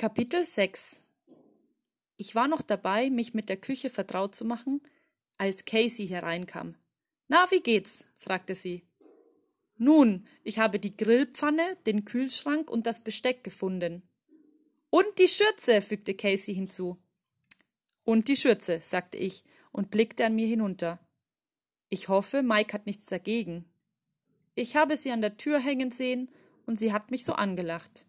Kapitel 6 Ich war noch dabei, mich mit der Küche vertraut zu machen, als Casey hereinkam. Na, wie geht's? fragte sie. Nun, ich habe die Grillpfanne, den Kühlschrank und das Besteck gefunden. Und die Schürze, fügte Casey hinzu. Und die Schürze, sagte ich und blickte an mir hinunter. Ich hoffe, Mike hat nichts dagegen. Ich habe sie an der Tür hängen sehen und sie hat mich so angelacht.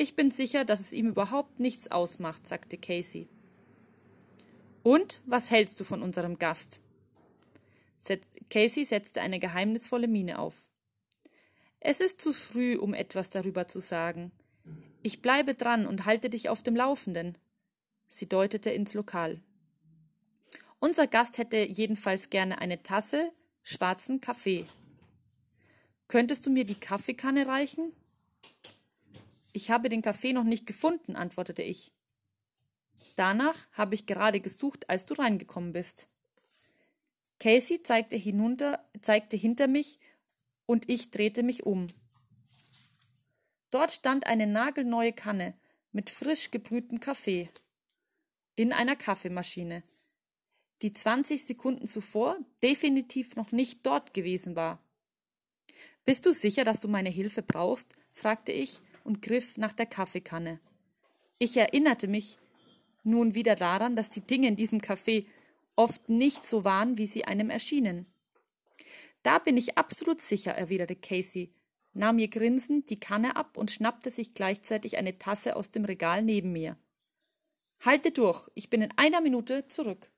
Ich bin sicher, dass es ihm überhaupt nichts ausmacht, sagte Casey. Und was hältst du von unserem Gast? Casey setzte eine geheimnisvolle Miene auf. Es ist zu früh, um etwas darüber zu sagen. Ich bleibe dran und halte dich auf dem Laufenden. Sie deutete ins Lokal. Unser Gast hätte jedenfalls gerne eine Tasse schwarzen Kaffee. Könntest du mir die Kaffeekanne reichen? Ich habe den Kaffee noch nicht gefunden, antwortete ich. Danach habe ich gerade gesucht, als du reingekommen bist. Casey zeigte hinunter, zeigte hinter mich und ich drehte mich um. Dort stand eine nagelneue Kanne mit frisch gebrühtem Kaffee in einer Kaffeemaschine, die 20 Sekunden zuvor definitiv noch nicht dort gewesen war. Bist du sicher, dass du meine Hilfe brauchst? fragte ich und griff nach der Kaffeekanne. Ich erinnerte mich nun wieder daran, dass die Dinge in diesem Café oft nicht so waren, wie sie einem erschienen. Da bin ich absolut sicher, erwiderte Casey, nahm mir grinsend die Kanne ab und schnappte sich gleichzeitig eine Tasse aus dem Regal neben mir. Halte durch, ich bin in einer Minute zurück.